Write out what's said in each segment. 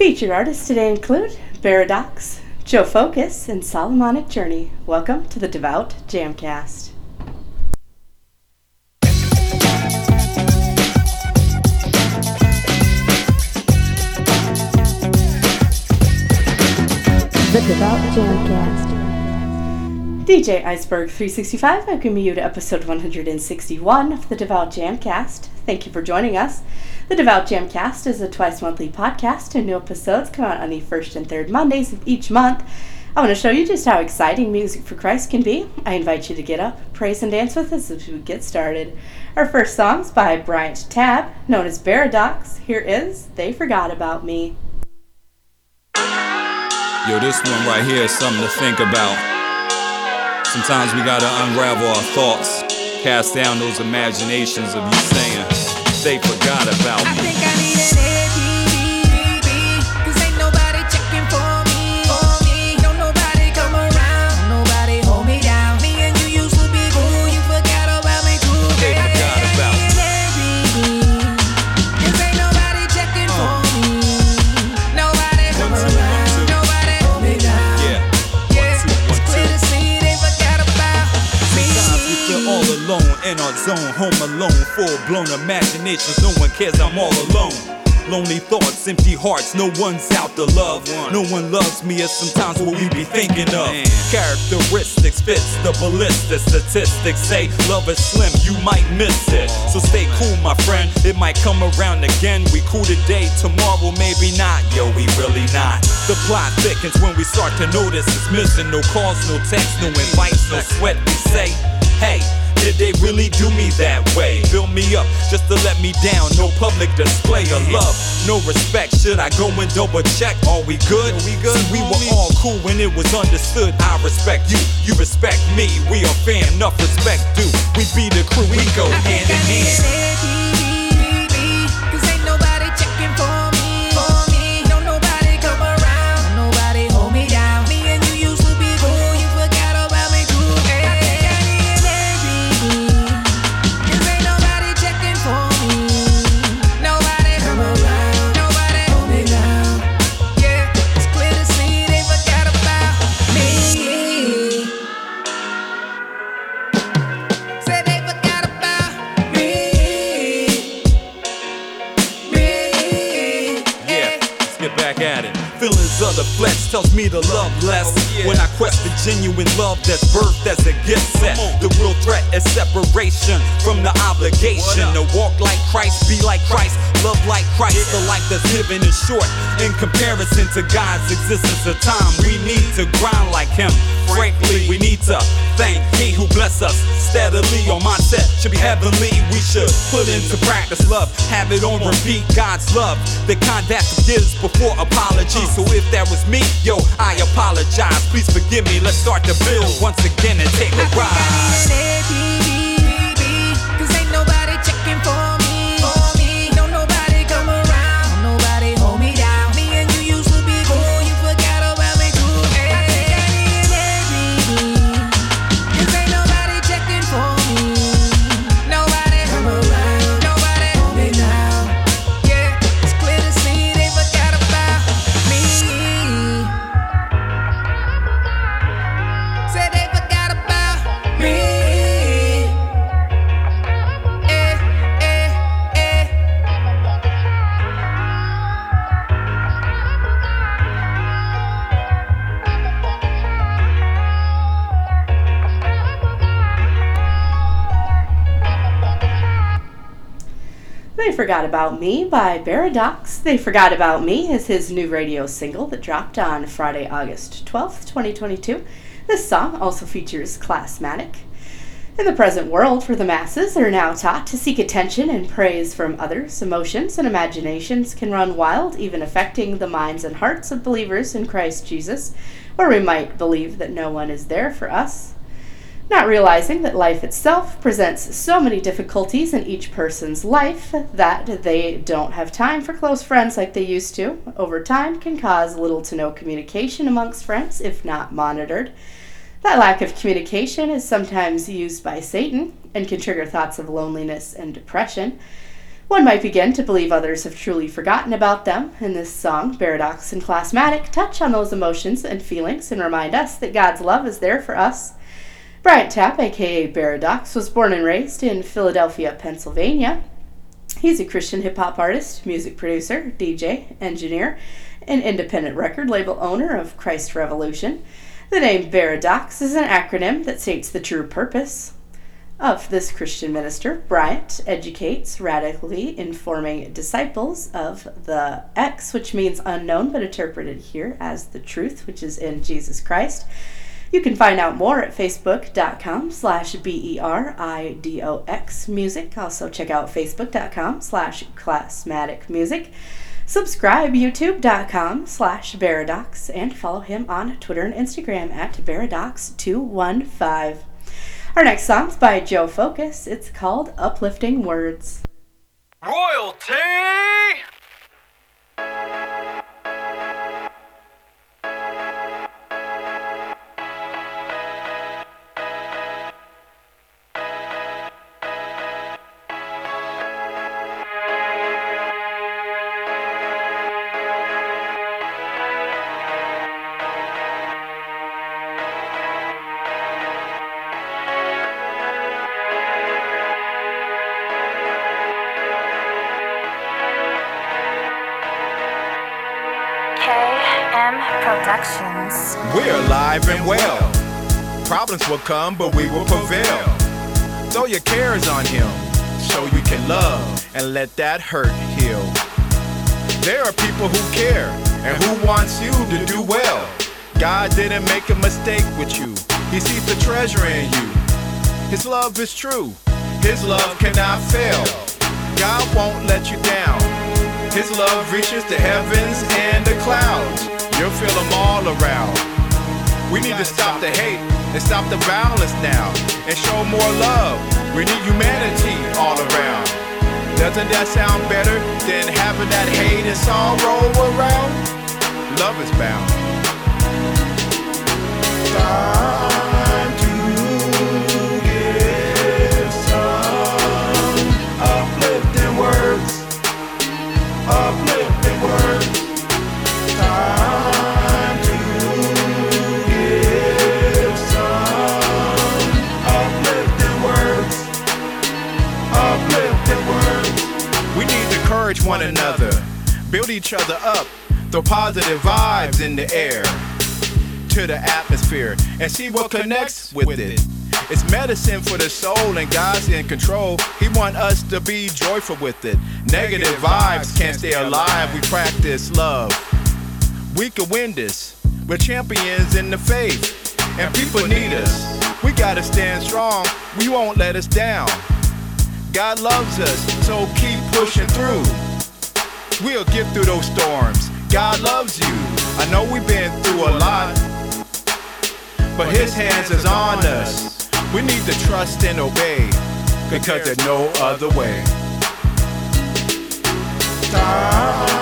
Featured artists today include Beridox, Joe Focus, and Solomonic Journey. Welcome to the Devout Jamcast. The Devout Jamcast. DJ Iceberg 365 welcome you to episode 161 of the Devout Jamcast. Thank you for joining us. The Devout Jamcast is a twice monthly podcast, and new episodes come out on the first and third Mondays of each month. I want to show you just how exciting music for Christ can be. I invite you to get up, praise, and dance with us as we get started. Our first song is by Bryant Tab, known as Beridox. Here is They Forgot About Me. Yo, this one right here is something to think about. Sometimes we gotta unravel our thoughts, cast down those imaginations of you they forgot about me. In our zone, home alone, full blown imaginations. No one cares, I'm all alone. Lonely thoughts, empty hearts, no one's out to love. No one loves me as sometimes what we be thinking of. Characteristics fits the ballistic statistics say love is slim, you might miss it. So stay cool, my friend. It might come around again. We cool today, tomorrow maybe not. Yo, we really not. The plot thickens when we start to notice it's missing. No calls, no texts, no invites, no sweat. We say, hey. They really do me that way? Build me up just to let me down. No public display of love, no respect. Should I go and double check? Are we good? Are we good? See, we were all cool when it was understood. I respect you, you respect me. We are fam, enough respect due. We be the crew, we go hand in hand. That's birthed as a gift set. The real threat is separation from the obligation. To walk like Christ, be like Christ, love like Christ. The life that's given is short in comparison to God's existence of time. We need to grind like Him. Frankly, we need to thank He who bless us steadily. On mindset should be heavenly. We should put into practice love, have it on repeat. God's love, the kind that forgives before apology. So if that was me, Yo, I apologize. Please forgive me. Let's start the build once again and take a ride. Forgot About Me by Beridox. They Forgot About Me is his new radio single that dropped on Friday, August 12th, 2022. This song also features Classmatic. In the present world, for the masses, are now taught to seek attention and praise from others. Emotions and imaginations can run wild, even affecting the minds and hearts of believers in Christ Jesus, where we might believe that no one is there for us not realizing that life itself presents so many difficulties in each person's life that they don't have time for close friends like they used to. Over time can cause little to no communication amongst friends if not monitored. That lack of communication is sometimes used by Satan and can trigger thoughts of loneliness and depression. One might begin to believe others have truly forgotten about them. and this song, Beridox and Classmatic touch on those emotions and feelings and remind us that God's love is there for us. Bryant Tapp, aka Beridox, was born and raised in Philadelphia, Pennsylvania. He's a Christian hip hop artist, music producer, DJ, engineer, and independent record label owner of Christ Revolution. The name Beridox is an acronym that states the true purpose of this Christian minister, Bryant educates radically informing disciples of the X, which means unknown but interpreted here as the truth, which is in Jesus Christ. You can find out more at facebook.com slash B-E-R-I-D-O-X music. Also check out facebook.com slash classmatic music. Subscribe youtube.com slash Beridox and follow him on Twitter and Instagram at Beridox215. Our next song's by Joe Focus. It's called Uplifting Words. Royalty! Productions. We're alive and well. Problems will come, but we will prevail. Throw your cares on him, so you can love and let that hurt heal. There are people who care and who wants you to do well. God didn't make a mistake with you. He sees the treasure in you. His love is true. His love cannot fail. God won't let you down. His love reaches the heavens and the clouds. You'll feel them all around. We need to stop the hate and stop the violence now and show more love. We need humanity all around. Doesn't that sound better than having that hate and sorrow around? Love is bound. Time build each other up, throw positive vibes in the air to the atmosphere and see what connects with it. It's medicine for the soul and God's in control. He want us to be joyful with it. Negative vibes can't stay alive. We practice love. We can win this. We're champions in the faith. And people need us. We gotta stand strong. We won't let us down. God loves us, so keep pushing through. We'll get through those storms. God loves you. I know we've been through a lot, but His hands is on us. We need to trust and obey, because there's no other way. Time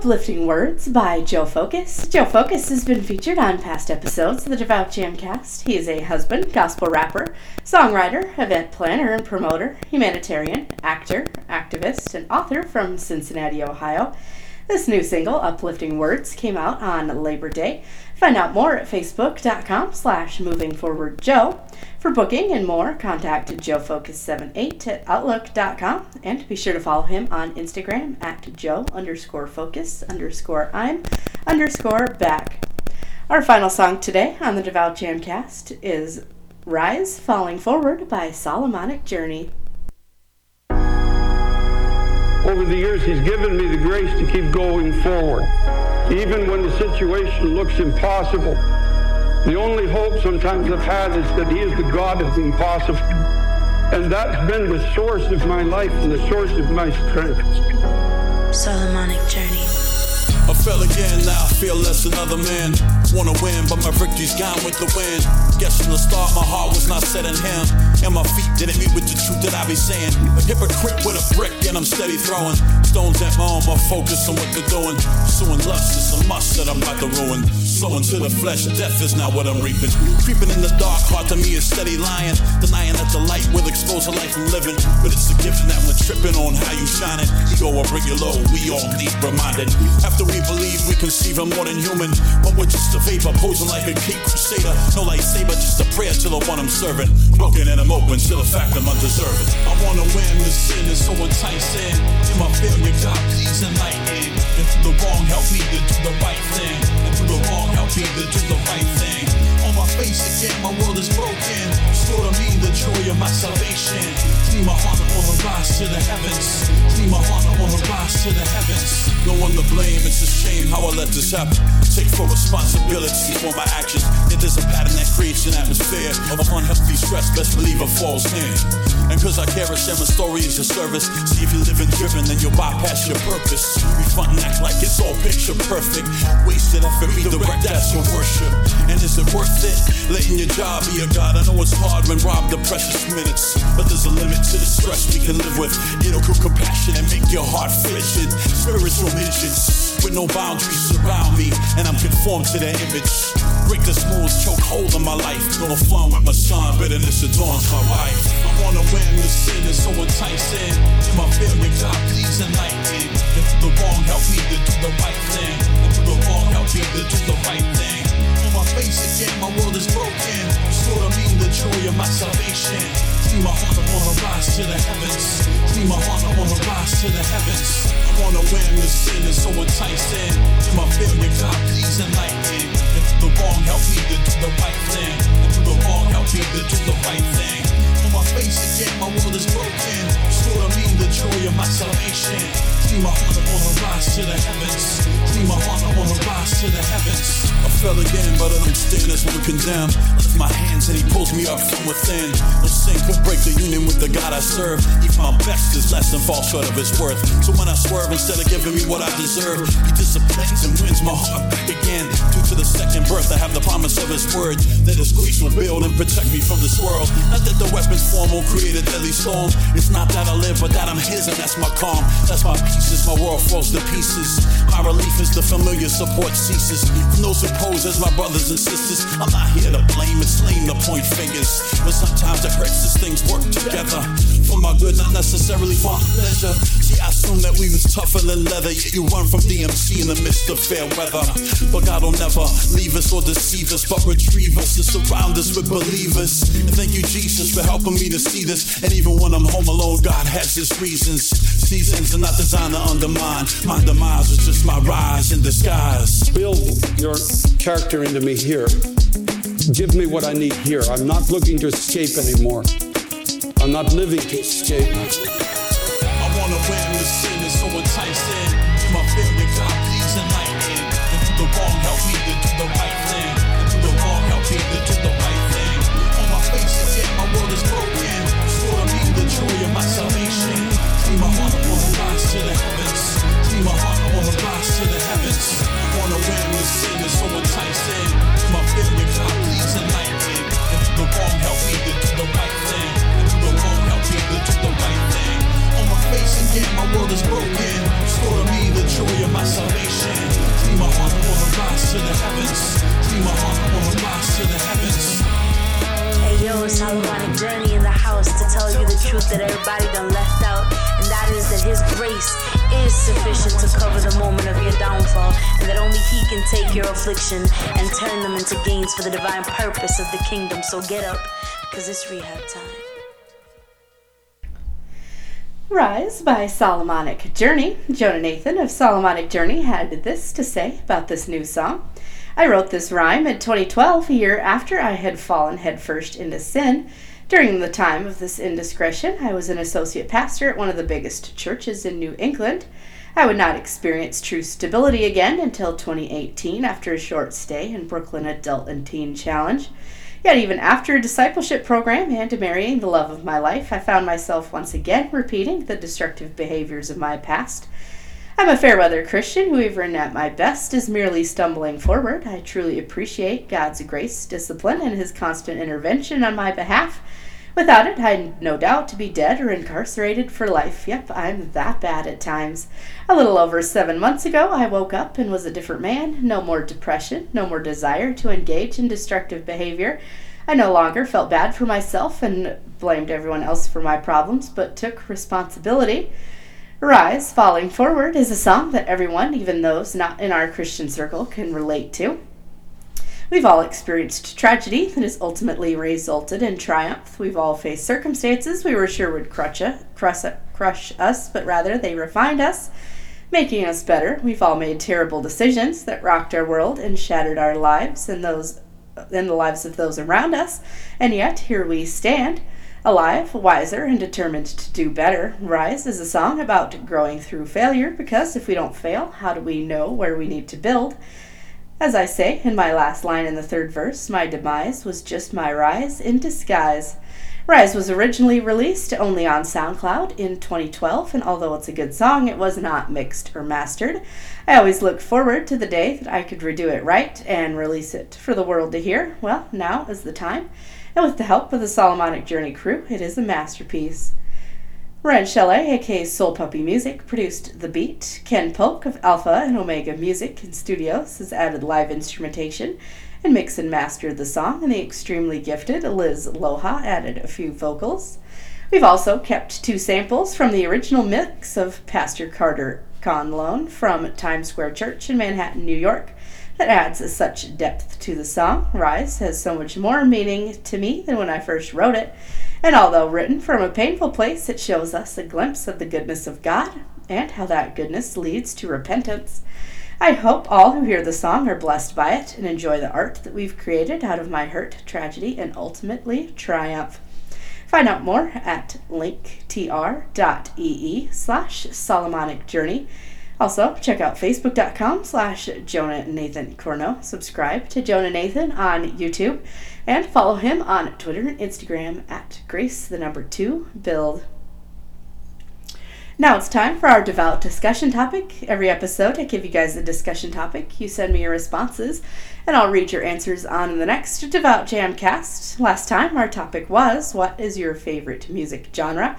Uplifting Words by Joe Focus. Joe Focus has been featured on past episodes of the Devout Jamcast. He is a husband, gospel rapper, songwriter, event planner and promoter, humanitarian, actor, activist, and author from Cincinnati, Ohio. This new single, Uplifting Words, came out on Labor Day. Find out more at facebook.com slash movingforwardjoe. For booking and more, contact joefocus78 at outlook.com and be sure to follow him on Instagram at joe underscore focus underscore I'm underscore back. Our final song today on the Devout Jamcast is Rise Falling Forward by Solomonic Journey. Over the years, He's given me the grace to keep going forward, even when the situation looks impossible. The only hope sometimes I've had is that He is the God of the impossible. And that's been the source of my life and the source of my strength. Solomonic Journey. I fell again, now I feel less another man. Wanna win, but my victory's gone with the wind. Guess from the start, my heart was not set in him. And my feet didn't meet with the truth that I be saying. A hypocrite with a brick, and I'm steady throwing stones at my own, my focus on what they're doing. Pursuing lust is a must that I'm about to ruin. Sowing to the flesh, death is not what I'm reaping. Creeping in the dark, heart to me is steady lying. Denying that the light will expose a life I'm living. But it's a gift that we're tripping on how you shining. Ego will bring you low, we all need reminding. After we believe we conceive of more than human. But we're just a vapor, posing like a king crusader. No lightsaber, just a prayer to the one I'm serving. Broken and I'm open to the fact I'm undeserving. I wanna win, this sin is so enticing. In my failure, God, please enlighten. Through the wrong, help me to do the right thing. To do the right thing. On face again, my world is broken. Restore to me the joy of my salvation. Clean my heart, I wanna rise to the heavens. Clean my heart, I wanna rise to the heavens. No one to blame, it's a shame how I let this happen. Take full responsibility for my actions. It is a pattern that creates an atmosphere of unhealthy stress. Best believe it falls in. And cause I care, I share my story is your service. See if you're living driven, then you'll bypass your purpose. We front and act like it's all picture perfect. Wasted effort, redirect that's your worship. And is it worth it? Letting your job be a god. I know it's hard when robbed of precious minutes. But there's a limit to the stress we can live with. It'll cool compassion and make your heart frigid. Spiritual midgets with no boundaries surround me, and I'm conformed to their image. Break the smooth choke hold on my life. No fun with my son, bitterness adorns my wife. I wanna win, the sin is so enticing. To my failure, God, please enlighten. If the wrong, help me to do the right thing. If the wrong, help me to do the right thing. Face again, my world is broken. Restore to me the joy of my salvation. Clean my heart, I wanna rise to the heavens. Clean my heart, I wanna rise to the heavens. I wanna win, the sin is so enticing. To my failure, God, please enlighten. If the wrong, help me to do the right thing. If the wrong, help me to do the right thing. On my face again, my world is broken. Restore to me the joy of my salvation. Clean my heart, I wanna rise to the heavens. Clean my heart, I wanna rise to the heavens. I fell again, but I don't stand as one condemned. Lift my hands and he pulls me up from within. No sin could break the union with the God I serve. Even my best is less than falls short of his worth. So when I swerve, instead of giving me what I deserve, he disciplines and wins my heart back again. Due to the second birth, I have the promise of his word that his grace will build and protect me from this world. Not that the weapons form will create a deadly storm. It's not that I live, but that I'm his, and that's my calm. That's my pieces, my world falls to pieces. My relief is the familiar support ceases. Those who as my brothers and sisters, I'm not here to blame, it's lame to point fingers. But sometimes it hurts as things work together. For my good, not necessarily for my pleasure. See, I assume that we was tougher than leather, yet you run from DMC in the midst of fair weather. But God will never leave us or deceive us, but retrieve us and surround us with believers. And thank you, Jesus, for helping me to see this. And even when I'm home alone, God has his reasons. Seasons are not designed to undermine. My demise is just my rise in disguise. Build your character into me here. Give me what I need here. I'm not looking to escape anymore. I'm not living to escape. I wanna the sin is so enticing. My failure, God, please enlighten. And through the wrong, help me to do the right thing. And through the wrong, help me to do the right thing. On my face again, my world is broken. Me the joy of my gains for the divine purpose of the kingdom. So get up, because it's rehab time. Rise by Solomonic Journey. Jonah Nathan of Solomonic Journey had this to say about this new song. I wrote this rhyme in 2012, a year after I had fallen headfirst into sin. During the time of this indiscretion, I was an associate pastor at one of the biggest churches in New England. I would not experience true stability again until 2018 after a short stay in Brooklyn Adult and Teen Challenge. Yet, even after a discipleship program and marrying the love of my life, I found myself once again repeating the destructive behaviors of my past. I'm a fair weather Christian who, even at my best, is merely stumbling forward. I truly appreciate God's grace, discipline, and His constant intervention on my behalf. Without it, I'd no doubt to be dead or incarcerated for life. Yep, I'm that bad at times. A little over seven months ago, I woke up and was a different man. No more depression, no more desire to engage in destructive behavior. I no longer felt bad for myself and blamed everyone else for my problems, but took responsibility. Rise, Falling Forward is a song that everyone, even those not in our Christian circle, can relate to. We've all experienced tragedy that has ultimately resulted in triumph. We've all faced circumstances we were sure would crush, crush, us, but rather they refined us, making us better. We've all made terrible decisions that rocked our world and shattered our lives and those and the lives of those around us. And yet here we stand, alive, wiser, and determined to do better. Rise is a song about growing through failure because if we don't fail, how do we know where we need to build? As I say in my last line in the third verse, my demise was just my rise in disguise. Rise was originally released only on SoundCloud in 2012, and although it's a good song, it was not mixed or mastered. I always look forward to the day that I could redo it right and release it for the world to hear. Well, now is the time, and with the help of the Solomonic Journey crew, it is a masterpiece. Ryan Shelley, aka Soul Puppy Music, produced the beat. Ken Polk of Alpha and Omega Music and Studios has added live instrumentation and mixed and mastered the song, and the extremely gifted Liz Loha added a few vocals. We've also kept two samples from the original mix of Pastor Carter Conlon from Times Square Church in Manhattan, New York. That adds such depth to the song. Rise has so much more meaning to me than when I first wrote it. And although written from a painful place, it shows us a glimpse of the goodness of God and how that goodness leads to repentance. I hope all who hear the song are blessed by it and enjoy the art that we've created out of my hurt, tragedy, and ultimately triumph. Find out more at linktr.ee slash Solomonic Journey. Also, check out facebook.com slash Jonah Nathan Corno. Subscribe to Jonah Nathan on YouTube and follow him on Twitter and Instagram at Grace the number two build. Now it's time for our devout discussion topic. Every episode, I give you guys a discussion topic. You send me your responses, and I'll read your answers on the next Devout Jamcast. Last time, our topic was What is your favorite music genre?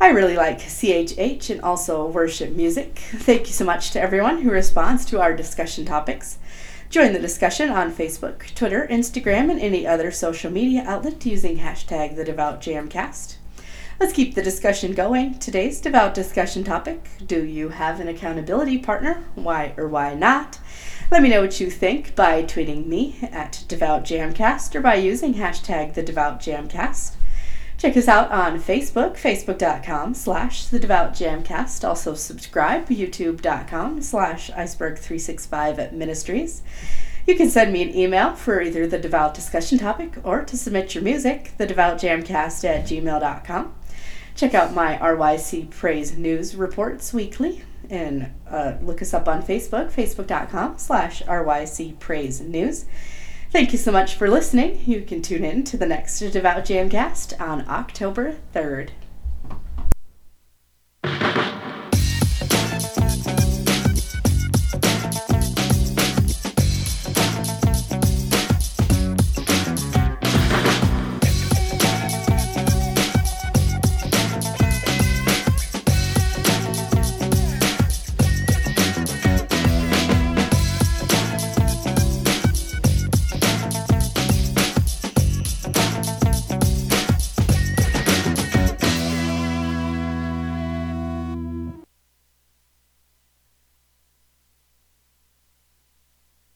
I really like CHH and also worship music. Thank you so much to everyone who responds to our discussion topics. Join the discussion on Facebook, Twitter, Instagram, and any other social media outlet using hashtag the Devout Jamcast. Let's keep the discussion going. Today's devout discussion topic Do you have an accountability partner? Why or why not? Let me know what you think by tweeting me at Devout Jamcast or by using hashtag the Devout Jamcast. Check us out on Facebook, facebook.com slash the Devout Jamcast. Also subscribe, youtube.com slash iceberg365 ministries. You can send me an email for either the Devout discussion topic or to submit your music, the Devout Jamcast at gmail.com. Check out my RYC Praise News reports weekly and uh, look us up on Facebook, facebook.com slash RYC Praise News. Thank you so much for listening. You can tune in to the next Devout Jamcast on October 3rd.